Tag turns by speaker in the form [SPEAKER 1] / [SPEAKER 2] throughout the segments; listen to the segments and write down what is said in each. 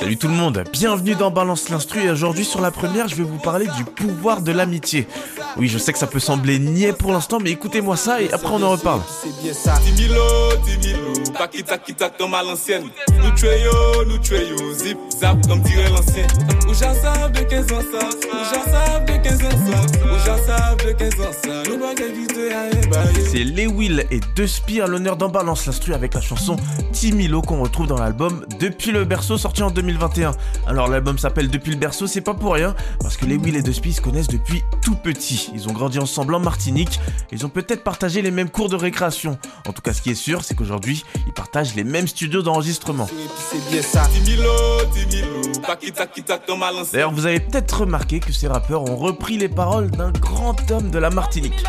[SPEAKER 1] Salut tout le monde, bienvenue dans Balance l'Instru et aujourd'hui sur la première je vais vous parler du pouvoir de l'amitié. Oui je sais que ça peut sembler niais pour l'instant mais écoutez-moi ça et après on en reparle. C'est bien ça. C'est Les Will et Deux Spires à l'honneur d'en Balance l'Instru avec la chanson Timilo qu'on retrouve dans l'album Depuis le berceau sorti en 2021. Alors l'album s'appelle Depuis le berceau, c'est pas pour rien, parce que les Will et De Spires se connaissent depuis tout petit. Ils ont grandi ensemble en Martinique, ils ont peut-être partagé les mêmes cours de récréation. En tout cas, ce qui est sûr, c'est qu'aujourd'hui, ils partagent les mêmes studios d'enregistrement. D'ailleurs, vous avez peut-être remarqué que ces rappeurs ont repris les paroles d'un grand homme de la Martinique.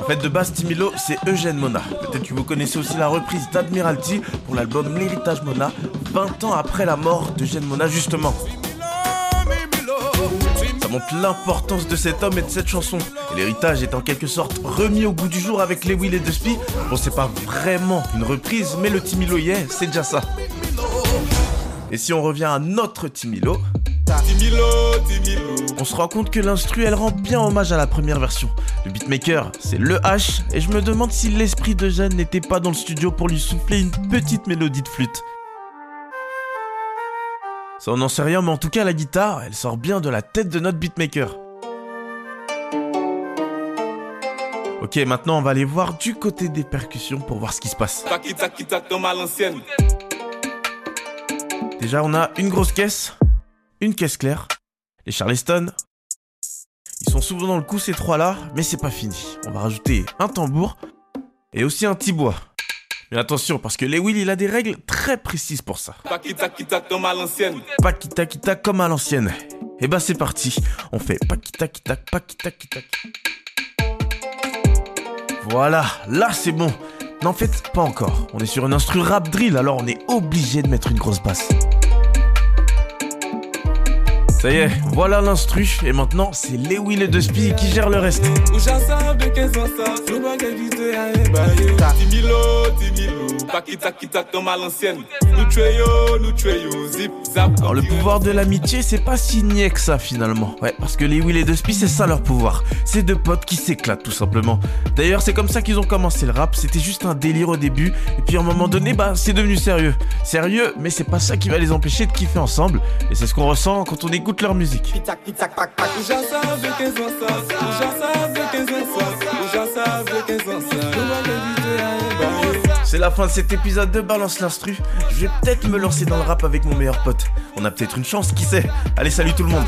[SPEAKER 1] En fait, de base, Timilo, c'est Eugène Mona. Peut-être que vous connaissez aussi la reprise d'Admiralty pour l'album L'héritage Mona, 20 ans après la mort d'Eugène Mona, justement. Ça montre l'importance de cet homme et de cette chanson. Et l'héritage est en quelque sorte remis au goût du jour avec les Will et Dusty. Bon, c'est pas vraiment une reprise, mais le Timilo y est, c'est déjà ça. Et si on revient à notre Timilo, on se rend compte que l'instru elle rend bien hommage à la première version. Le beatmaker, c'est le H, et je me demande si l'esprit de Jeanne n'était pas dans le studio pour lui souffler une petite mélodie de flûte. Ça on n'en sait rien, mais en tout cas la guitare, elle sort bien de la tête de notre beatmaker. Ok, maintenant on va aller voir du côté des percussions pour voir ce qui se passe. Déjà on a une grosse caisse, une caisse claire, les Charleston. Ils sont souvent dans le coup ces trois-là, mais c'est pas fini. On va rajouter un tambour et aussi un tibois. Mais attention, parce que Lewil, il a des règles très précises pour ça. Pas kita comme à l'ancienne. Pas kita comme à l'ancienne. Et eh bah ben, c'est parti. On fait pas kita pas kita Voilà, là c'est bon. N'en faites pas encore. On est sur un instru rap drill, alors on est obligé de mettre une grosse basse. Ça y est, voilà l'instru, et maintenant c'est Lewin et Dusty qui gèrent le reste. Alors le pouvoir de l'amitié, c'est pas si niais que ça finalement. Ouais, parce que les Will et Dusty, c'est ça leur pouvoir. C'est deux potes qui s'éclatent tout simplement. D'ailleurs, c'est comme ça qu'ils ont commencé le rap. C'était juste un délire au début, et puis à un moment donné, bah c'est devenu sérieux. Sérieux, mais c'est pas ça qui va les empêcher de kiffer ensemble. Et c'est ce qu'on ressent quand on écoute leur musique. C'est la fin de cet épisode de Balance l'Instru. Je vais peut-être me lancer dans le rap avec mon meilleur pote. On a peut-être une chance, qui sait Allez, salut tout le monde.